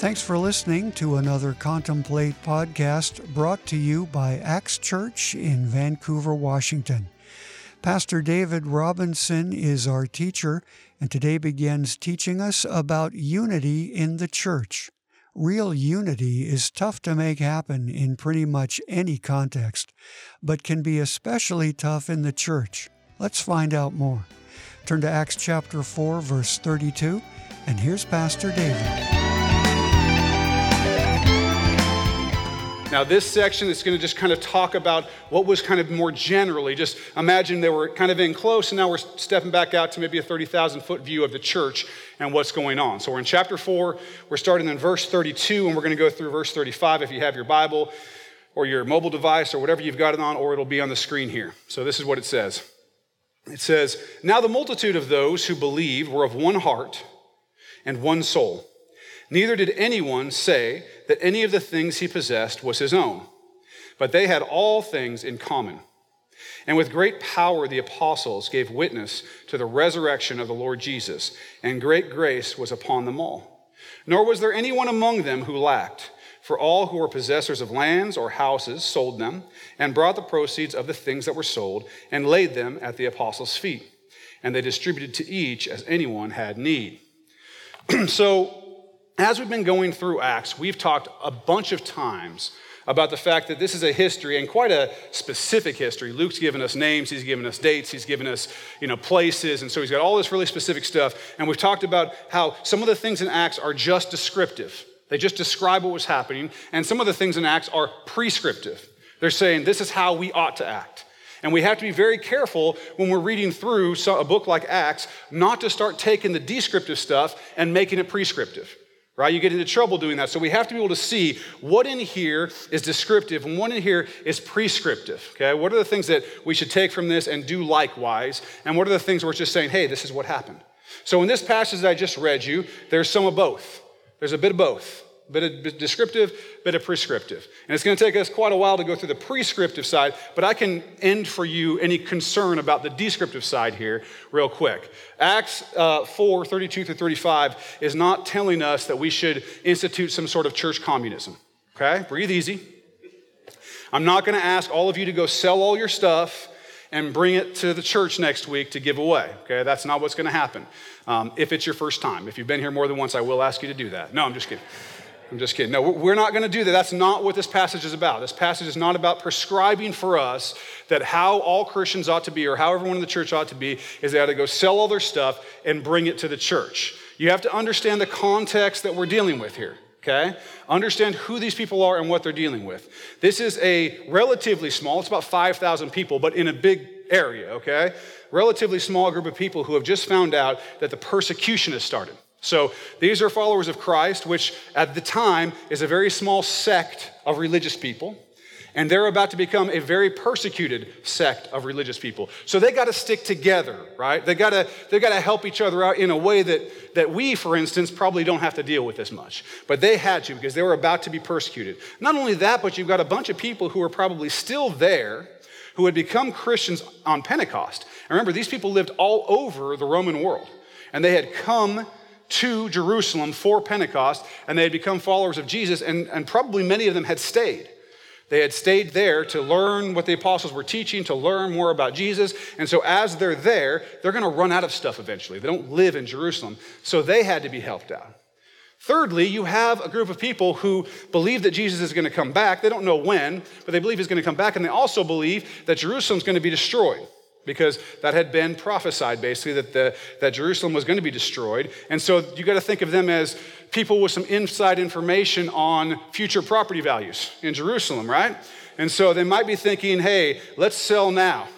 Thanks for listening to another Contemplate podcast brought to you by Acts Church in Vancouver, Washington. Pastor David Robinson is our teacher, and today begins teaching us about unity in the church. Real unity is tough to make happen in pretty much any context, but can be especially tough in the church. Let's find out more. Turn to Acts chapter 4, verse 32, and here's Pastor David. Now, this section is going to just kind of talk about what was kind of more generally. Just imagine they were kind of in close, and now we're stepping back out to maybe a 30,000 foot view of the church and what's going on. So we're in chapter 4. We're starting in verse 32, and we're going to go through verse 35 if you have your Bible or your mobile device or whatever you've got it on, or it'll be on the screen here. So this is what it says It says, Now the multitude of those who believed were of one heart and one soul. Neither did anyone say that any of the things he possessed was his own, but they had all things in common. And with great power, the apostles gave witness to the resurrection of the Lord Jesus, and great grace was upon them all. Nor was there anyone among them who lacked, for all who were possessors of lands or houses sold them, and brought the proceeds of the things that were sold, and laid them at the apostles' feet. And they distributed to each as anyone had need. so, as we've been going through Acts, we've talked a bunch of times about the fact that this is a history and quite a specific history. Luke's given us names, he's given us dates, he's given us, you know, places, and so he's got all this really specific stuff. And we've talked about how some of the things in Acts are just descriptive. They just describe what was happening, and some of the things in Acts are prescriptive. They're saying this is how we ought to act. And we have to be very careful when we're reading through a book like Acts not to start taking the descriptive stuff and making it prescriptive right? You get into trouble doing that. So we have to be able to see what in here is descriptive and what in here is prescriptive, okay? What are the things that we should take from this and do likewise? And what are the things where it's just saying, hey, this is what happened? So in this passage that I just read you, there's some of both. There's a bit of both bit of descriptive, bit of prescriptive. And it's going to take us quite a while to go through the prescriptive side, but I can end for you any concern about the descriptive side here real quick. Acts uh, 4 32 through 35 is not telling us that we should institute some sort of church communism. Okay? Breathe easy. I'm not going to ask all of you to go sell all your stuff and bring it to the church next week to give away. Okay, that's not what's going to happen. Um, if it's your first time, if you've been here more than once, I will ask you to do that. No, I'm just kidding. I'm just kidding. No, we're not going to do that. That's not what this passage is about. This passage is not about prescribing for us that how all Christians ought to be or how everyone in the church ought to be is they ought to go sell all their stuff and bring it to the church. You have to understand the context that we're dealing with here, okay? Understand who these people are and what they're dealing with. This is a relatively small, it's about 5,000 people, but in a big area, okay? Relatively small group of people who have just found out that the persecution has started. So these are followers of Christ, which at the time is a very small sect of religious people. And they're about to become a very persecuted sect of religious people. So they got to stick together, right? They got to they got to help each other out in a way that that we, for instance, probably don't have to deal with as much. But they had to because they were about to be persecuted. Not only that, but you've got a bunch of people who are probably still there who had become Christians on Pentecost. And remember, these people lived all over the Roman world. And they had come to Jerusalem for Pentecost, and they had become followers of Jesus, and, and probably many of them had stayed. They had stayed there to learn what the apostles were teaching, to learn more about Jesus. And so, as they're there, they're going to run out of stuff eventually. They don't live in Jerusalem. So, they had to be helped out. Thirdly, you have a group of people who believe that Jesus is going to come back. They don't know when, but they believe he's going to come back. And they also believe that Jerusalem's going to be destroyed because that had been prophesied basically that, the, that Jerusalem was going to be destroyed. And so you got to think of them as people with some inside information on future property values in Jerusalem, right? And so they might be thinking, hey, let's sell now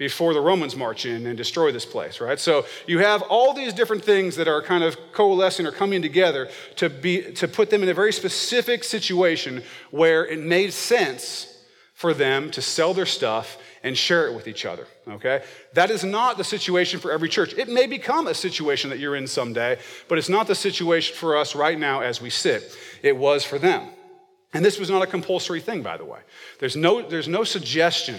before the Romans march in and destroy this place, right? So you have all these different things that are kind of coalescing or coming together to, be, to put them in a very specific situation where it made sense for them to sell their stuff and share it with each other, okay? That is not the situation for every church. It may become a situation that you're in someday, but it's not the situation for us right now as we sit. It was for them. And this was not a compulsory thing, by the way. There's no, there's no suggestion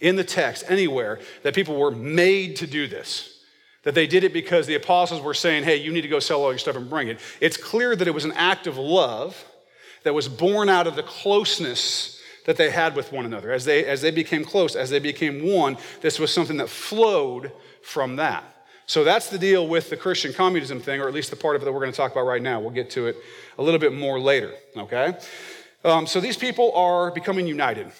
in the text anywhere that people were made to do this. that they did it because the apostles were saying, hey, you need to go sell all your stuff and bring it. It's clear that it was an act of love that was born out of the closeness that they had with one another. As they, as they became close, as they became one, this was something that flowed from that. So that's the deal with the Christian communism thing, or at least the part of it that we're going to talk about right now. We'll get to it a little bit more later, okay? Um, so these people are becoming united.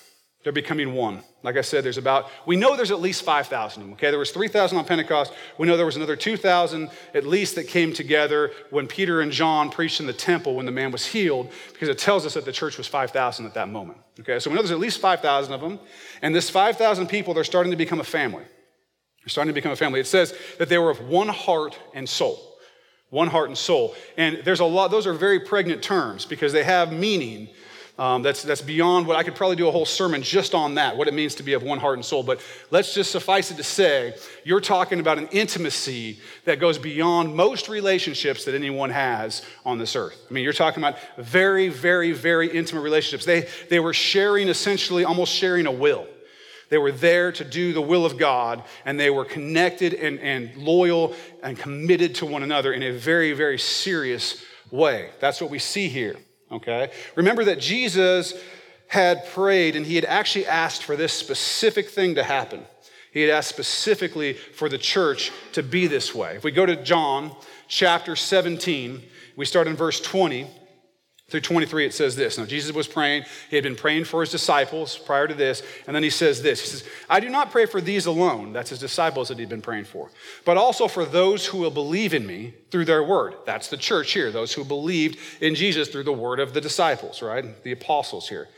They're becoming one. Like I said, there's about, we know there's at least 5,000 of them, okay? There was 3,000 on Pentecost. We know there was another 2,000 at least that came together when Peter and John preached in the temple when the man was healed, because it tells us that the church was 5,000 at that moment, okay? So we know there's at least 5,000 of them. And this 5,000 people, they're starting to become a family. They're starting to become a family. It says that they were of one heart and soul. One heart and soul. And there's a lot, those are very pregnant terms because they have meaning um, that's, that's beyond what I could probably do a whole sermon just on that, what it means to be of one heart and soul. But let's just suffice it to say, you're talking about an intimacy that goes beyond most relationships that anyone has on this earth. I mean, you're talking about very, very, very intimate relationships. They, they were sharing, essentially, almost sharing a will. They were there to do the will of God, and they were connected and, and loyal and committed to one another in a very, very serious way. That's what we see here okay? Remember that Jesus had prayed and he had actually asked for this specific thing to happen. He had asked specifically for the church to be this way. If we go to John chapter 17, we start in verse 20 through 23, it says this. Now, Jesus was praying. He had been praying for his disciples prior to this. And then he says this He says, I do not pray for these alone. That's his disciples that he'd been praying for, but also for those who will believe in me through their word. That's the church here, those who believed in Jesus through the word of the disciples, right? The apostles here.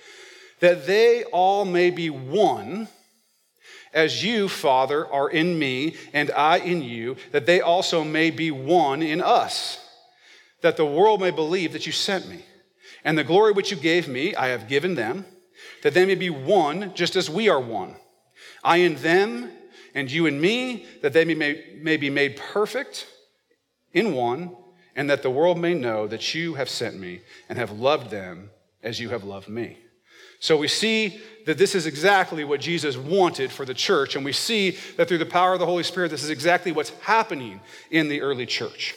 That they all may be one, as you, Father, are in me and I in you, that they also may be one in us, that the world may believe that you sent me. And the glory which you gave me, I have given them, that they may be one, just as we are one. I in them, and you in me, that they may, may be made perfect in one, and that the world may know that you have sent me and have loved them as you have loved me. So we see that this is exactly what Jesus wanted for the church, and we see that through the power of the Holy Spirit, this is exactly what's happening in the early church.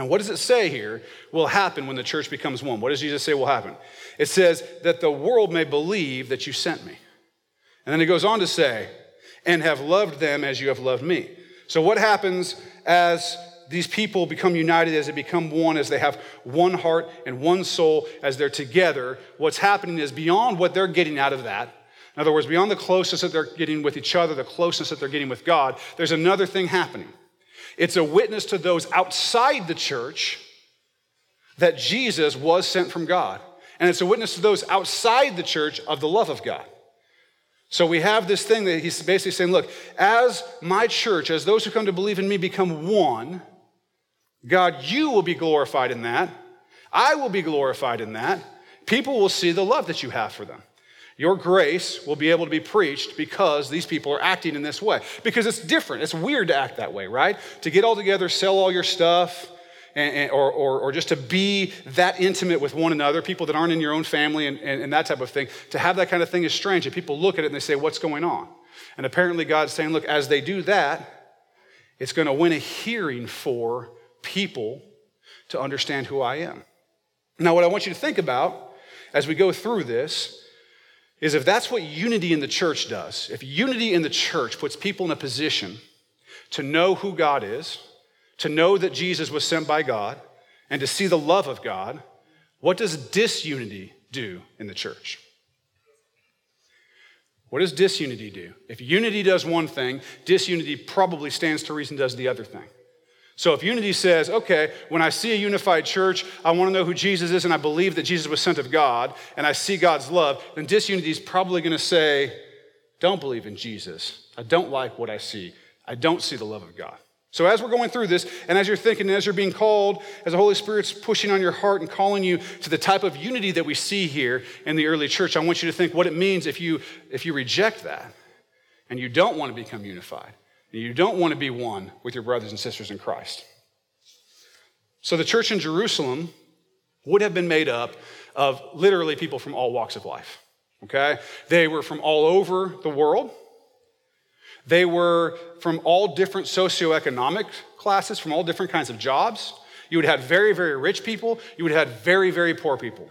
And what does it say here will happen when the church becomes one? What does Jesus say will happen? It says that the world may believe that you sent me. And then it goes on to say, and have loved them as you have loved me. So, what happens as these people become united, as they become one, as they have one heart and one soul, as they're together? What's happening is beyond what they're getting out of that. In other words, beyond the closeness that they're getting with each other, the closeness that they're getting with God, there's another thing happening. It's a witness to those outside the church that Jesus was sent from God. And it's a witness to those outside the church of the love of God. So we have this thing that he's basically saying look, as my church, as those who come to believe in me become one, God, you will be glorified in that. I will be glorified in that. People will see the love that you have for them. Your grace will be able to be preached because these people are acting in this way. Because it's different. It's weird to act that way, right? To get all together, sell all your stuff, and, and, or, or, or, just to be that intimate with one another, people that aren't in your own family and, and, that type of thing, to have that kind of thing is strange. And people look at it and they say, What's going on? And apparently, God's saying, Look, as they do that, it's going to win a hearing for people to understand who I am. Now, what I want you to think about as we go through this is if that's what unity in the church does, if unity in the church puts people in a position to know who God is, to know that Jesus was sent by God, and to see the love of God, what does disunity do in the church? What does disunity do? If unity does one thing, disunity probably stands to reason does the other thing. So if unity says, okay, when I see a unified church, I want to know who Jesus is and I believe that Jesus was sent of God and I see God's love, then disunity is probably going to say, don't believe in Jesus. I don't like what I see. I don't see the love of God. So as we're going through this, and as you're thinking, and as you're being called, as the Holy Spirit's pushing on your heart and calling you to the type of unity that we see here in the early church, I want you to think what it means if you if you reject that and you don't want to become unified. You don't want to be one with your brothers and sisters in Christ. So the church in Jerusalem would have been made up of literally people from all walks of life. Okay? They were from all over the world. They were from all different socioeconomic classes, from all different kinds of jobs. You would have very, very rich people. You would have had very, very poor people.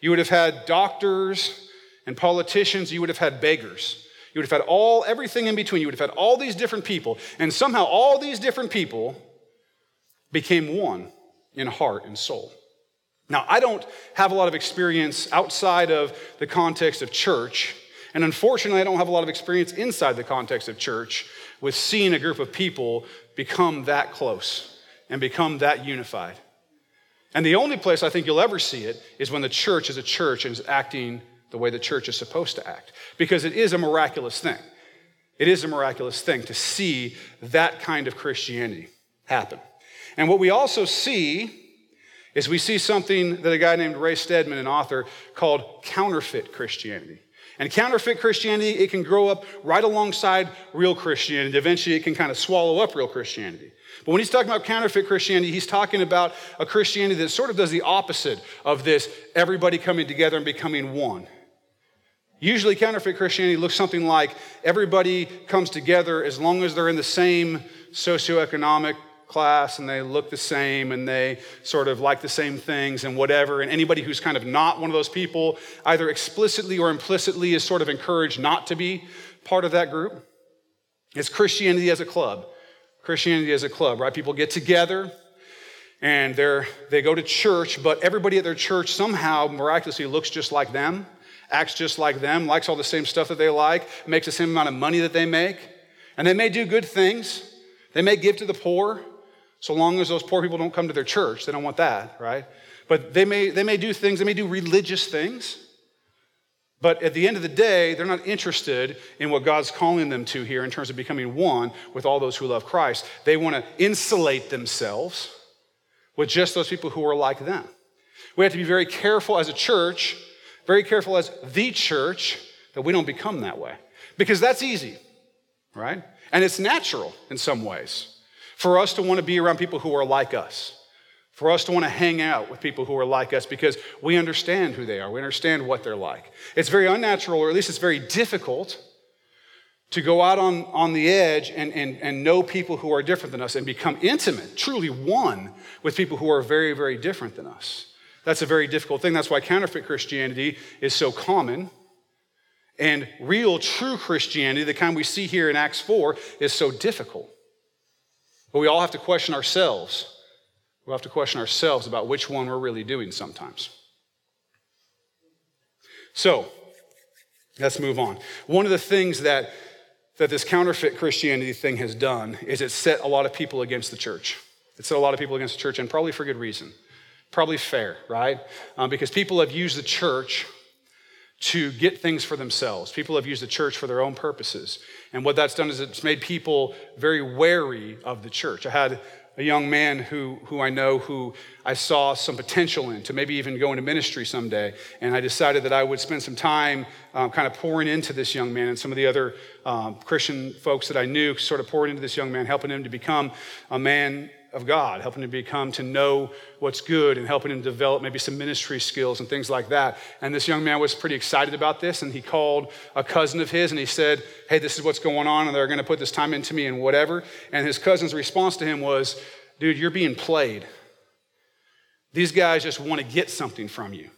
You would have had doctors and politicians. You would have had beggars. You would have had all, everything in between. You would have had all these different people. And somehow all these different people became one in heart and soul. Now, I don't have a lot of experience outside of the context of church. And unfortunately, I don't have a lot of experience inside the context of church with seeing a group of people become that close and become that unified. And the only place I think you'll ever see it is when the church is a church and is acting the way the church is supposed to act, because it is a miraculous thing. It is a miraculous thing to see that kind of Christianity happen. And what we also see is we see something that a guy named Ray Stedman, an author, called counterfeit Christianity. And counterfeit Christianity, it can grow up right alongside real Christianity. Eventually, it can kind of swallow up real Christianity. But when he's talking about counterfeit Christianity, he's talking about a Christianity that sort of does the opposite of this everybody coming together and becoming one. Usually, counterfeit Christianity looks something like everybody comes together as long as they're in the same socioeconomic class and they look the same and they sort of like the same things and whatever. And anybody who's kind of not one of those people, either explicitly or implicitly, is sort of encouraged not to be part of that group. It's Christianity as a club. Christianity as a club, right? People get together and they're, they go to church, but everybody at their church somehow miraculously looks just like them, acts just like them, likes all the same stuff that they like, makes the same amount of money that they make. And they may do good things. They may give to the poor, so long as those poor people don't come to their church. They don't want that, right? But they may, they may do things, they may do religious things. But at the end of the day, they're not interested in what God's calling them to here in terms of becoming one with all those who love Christ. They want to insulate themselves with just those people who are like them. We have to be very careful as a church, very careful as the church, that we don't become that way. Because that's easy, right? And it's natural in some ways for us to want to be around people who are like us for us to want to hang out with people who are like us because we understand who they are, we understand what they're like. It's very unnatural, or at least it's very difficult, to go out on, on the edge and, and, and know people who are different than us and become intimate, truly one with people who are very, very different than us. That's a very difficult thing. That's why counterfeit Christianity is so common. And real, true Christianity, the kind we see here in Acts 4, is so difficult. But we all have to question ourselves We'll have to question ourselves about which one we're really doing sometimes. So, let's move on. One of the things that, that this counterfeit Christianity thing has done is it set a lot of people against the church. It set a lot of people against the church, and probably for good reason. Probably fair, right? Um, because people have used the church to get things for themselves. People have used the church for their own purposes. And what that's done is it's made people very wary of the church. I had a young man who, who I know who I saw some potential in to maybe even go into ministry someday. And I decided that I would spend some time um, kind of pouring into this young man and some of the other um, Christian folks that I knew, sort of pouring into this young man, helping him to become a man of God, helping him become to know what's good and helping him develop maybe some ministry skills and things like that. And this young man was pretty excited about this, and he called a cousin of his and he said, Hey, this is what's going on, and they're going to put this time into me and whatever. And his cousin's response to him was, Dude, you're being played. These guys just want to get something from you.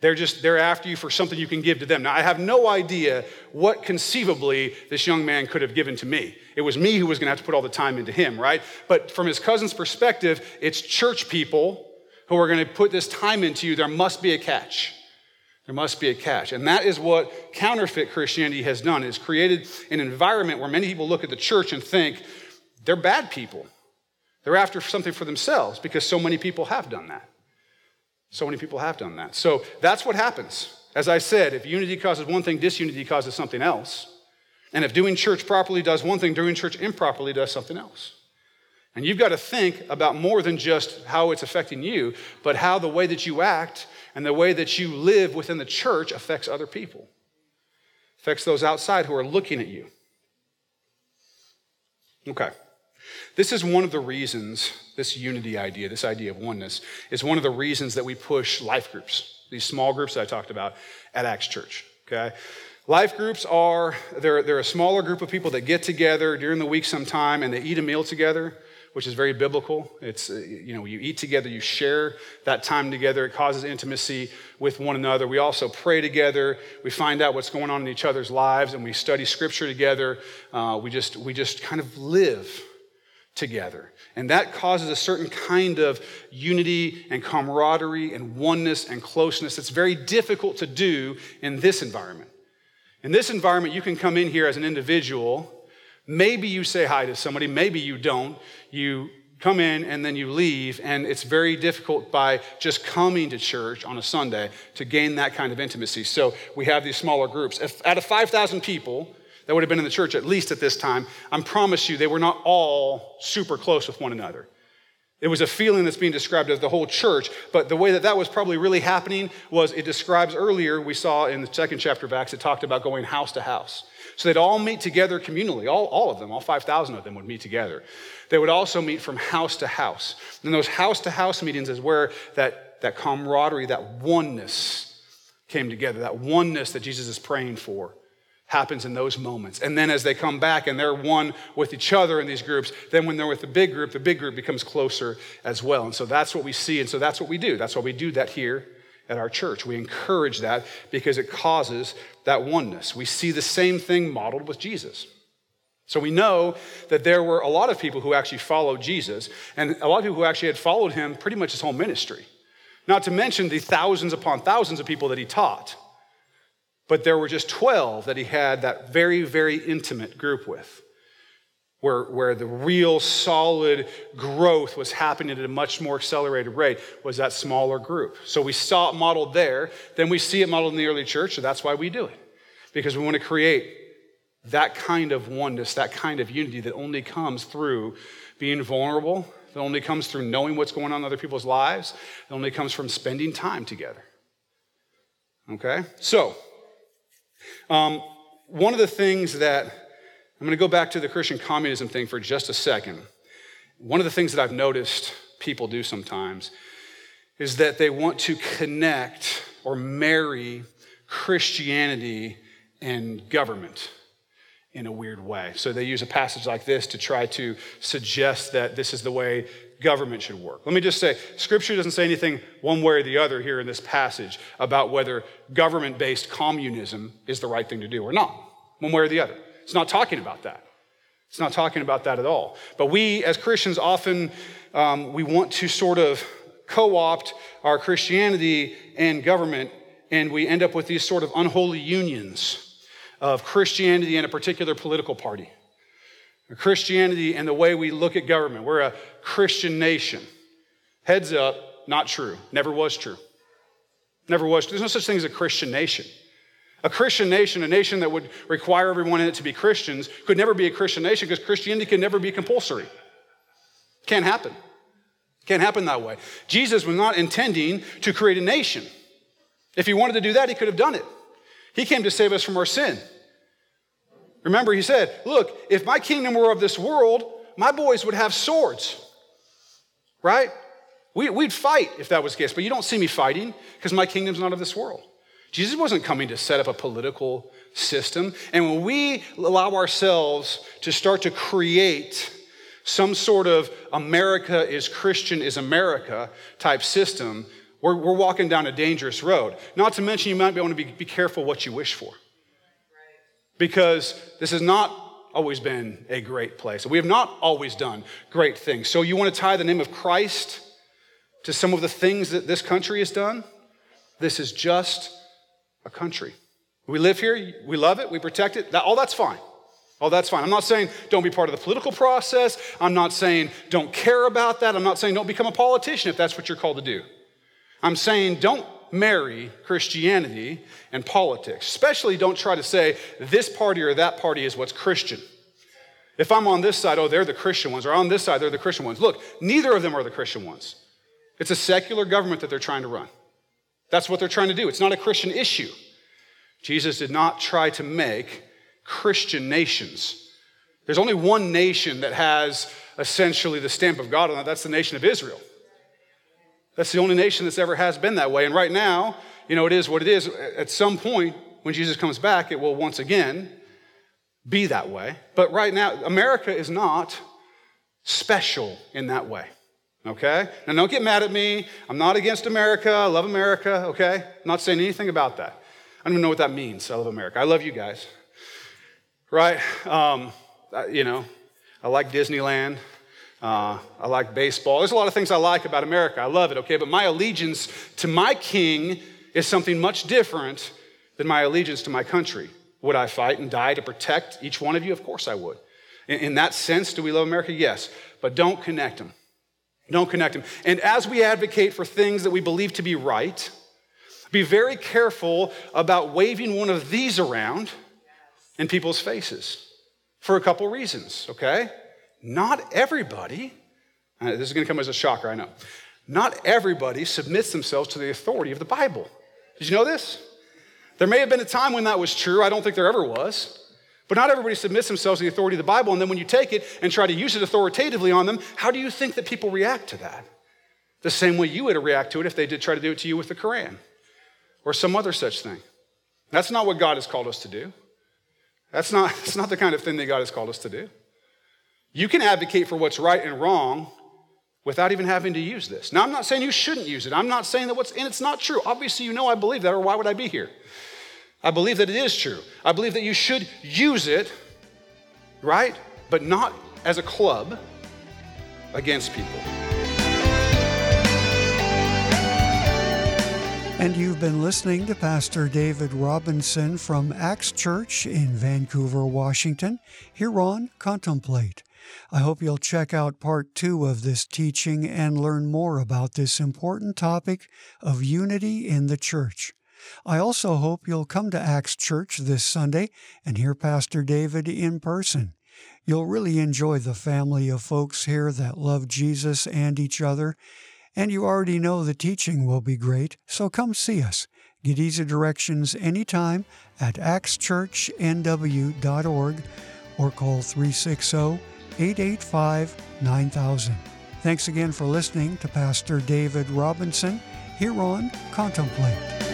They're just, they're after you for something you can give to them. Now, I have no idea what conceivably this young man could have given to me. It was me who was going to have to put all the time into him, right? But from his cousin's perspective, it's church people who are going to put this time into you. There must be a catch. There must be a catch. And that is what counterfeit Christianity has done, is created an environment where many people look at the church and think they're bad people. They're after something for themselves because so many people have done that. So many people have done that. So that's what happens. As I said, if unity causes one thing, disunity causes something else. And if doing church properly does one thing, doing church improperly does something else. And you've got to think about more than just how it's affecting you, but how the way that you act and the way that you live within the church affects other people, affects those outside who are looking at you. Okay. This is one of the reasons, this unity idea, this idea of oneness, is one of the reasons that we push life groups, these small groups that I talked about at Acts Church. Okay? Life groups are they're, they're a smaller group of people that get together during the week sometime and they eat a meal together, which is very biblical. It's, uh, you know, you eat together, you share that time together. It causes intimacy with one another. We also pray together. We find out what's going on in each other's lives and we study scripture together. Uh, we, just, we just kind of live together. And that causes a certain kind of unity and camaraderie and oneness and closeness that's very difficult to do in this environment. In this environment, you can come in here as an individual. Maybe you say hi to somebody, maybe you don't. You come in and then you leave, and it's very difficult by just coming to church on a Sunday to gain that kind of intimacy. So we have these smaller groups. If out of 5,000 people that would have been in the church at least at this time, I promise you they were not all super close with one another. It was a feeling that's being described as the whole church, but the way that that was probably really happening was it describes earlier, we saw in the second chapter of Acts, it talked about going house to house. So they'd all meet together communally, all, all of them, all 5,000 of them would meet together. They would also meet from house to house. And those house to house meetings is where that, that camaraderie, that oneness came together, that oneness that Jesus is praying for happens in those moments. And then as they come back and they're one with each other in these groups, then when they're with the big group, the big group becomes closer as well. And so that's what we see. And so that's what we do. That's why we do that here at our church. We encourage that because it causes that oneness. We see the same thing modeled with Jesus. So we know that there were a lot of people who actually followed Jesus, and a lot of people who actually had followed him pretty much his whole ministry. Not to mention the thousands upon thousands of people that he taught. But there were just 12 that he had that very, very intimate group with, where, where the real solid growth was happening at a much more accelerated rate, was that smaller group. So we saw it modeled there, then we see it modeled in the early church, so that's why we do it. Because we want to create that kind of oneness, that kind of unity that only comes through being vulnerable, that only comes through knowing what's going on in other people's lives, that only comes from spending time together. Okay? So, um, one of the things that I'm going to go back to the Christian communism thing for just a second. One of the things that I've noticed people do sometimes is that they want to connect or marry Christianity and government in a weird way. So they use a passage like this to try to suggest that this is the way government should work. Let me just say, Scripture doesn't say anything one way or the other here in this passage about whether government based communism is the right thing to do or not, one way or the other. It's not talking about that. It's not talking about that at all. But we, as Christians, often um, we want to sort of co-opt our Christianity and government, and we end up with these sort of unholy unions of Christianity and a particular political party. Christianity and the way we look at government. We're a Christian nation. Heads up, not true. Never was true. Never was. There's no such thing as a Christian nation. A Christian nation, a nation that would require everyone in it to be Christians, could never be a Christian nation because Christianity can never be compulsory. Can't happen. Can't happen that way. Jesus was not intending to create a nation. If he wanted to do that, he could have done it. He came to save us from our sin. Remember, he said, Look, if my kingdom were of this world, my boys would have swords, right? We, would fight if that was the case, but you don't see me fighting because my kingdom's not of this world. Jesus wasn't coming to set up a political system. And when we allow ourselves to start to create some sort of America is Christian is America type system, we're, we're walking down a dangerous road. Not to mention, you might be able to be, be careful what you wish for because this has not always been a great place. We have not always done great things. So you want to tie the name of Christ to some of the things that this country has done? This is just a country. We live here, we love it, we protect it. That, all that's fine. All that's fine. I'm not saying don't be part of the political process. I'm not saying don't care about that. I'm not saying don't become a politician if that's what you're called to do. I'm saying don't marry Christianity and politics. Especially don't try to say this party or that party is what's Christian. If I'm on this side, oh, they're the Christian ones, or on this side, they're the Christian ones. Look, neither of them are the Christian ones. It's a secular government that they're trying to run. That's what they're trying to do. It's not a Christian issue. Jesus did not try to make Christian nations. There's only one nation that has essentially the stamp of God on it. That's the nation of Israel. That's the only nation that's ever has been that way. And right now, you know, it is what it is. At some point, when Jesus comes back, it will once again be that way. But right now, America is not special in that way. Okay? Now, don't get mad at me. I'm not against America. I love America. Okay? I'm not saying anything about that. I don't even know what that means. I love America. I love you guys. Right? Um, you know, I like Disneyland. Uh, I like baseball. There's a lot of things I like about America. I love it, okay? But my allegiance to my king is something much different than my allegiance to my country. Would I fight and die to protect each one of you? Of course I would. In, in that sense, do we love America? Yes. But don't connect them. Don't connect them. And as we advocate for things that we believe to be right, be very careful about waving one of these around in people's faces for a couple reasons, okay? Not everybody, uh, this is going to come as a shocker, I know. Not everybody submits themselves to the authority of the Bible. Did you know this? There may have been a time when that was true. I don't think there ever was. But not everybody submits themselves to the authority of the Bible. And then when you take it and try to use it authoritatively on them, how do you think that people react to that? The same way you would react to it if they did try to do it to you with the Quran or some other such thing. That's not what God has called us to do. That's not, that's not the kind of thing that God has called us to do. You can advocate for what's right and wrong without even having to use this. Now, I'm not saying you shouldn't use it. I'm not saying that what's in it's not true. Obviously, you know I believe that, or why would I be here? I believe that it is true. I believe that you should use it, right? But not as a club against people. And you've been listening to Pastor David Robinson from Acts Church in Vancouver, Washington, here on Contemplate. I hope you'll check out part two of this teaching and learn more about this important topic of unity in the church. I also hope you'll come to Acts Church this Sunday and hear Pastor David in person. You'll really enjoy the family of folks here that love Jesus and each other and you already know the teaching will be great, so come see us. Get easy directions anytime at axchurchnw.org or call 360 885 9000. Thanks again for listening to Pastor David Robinson here on Contemplate.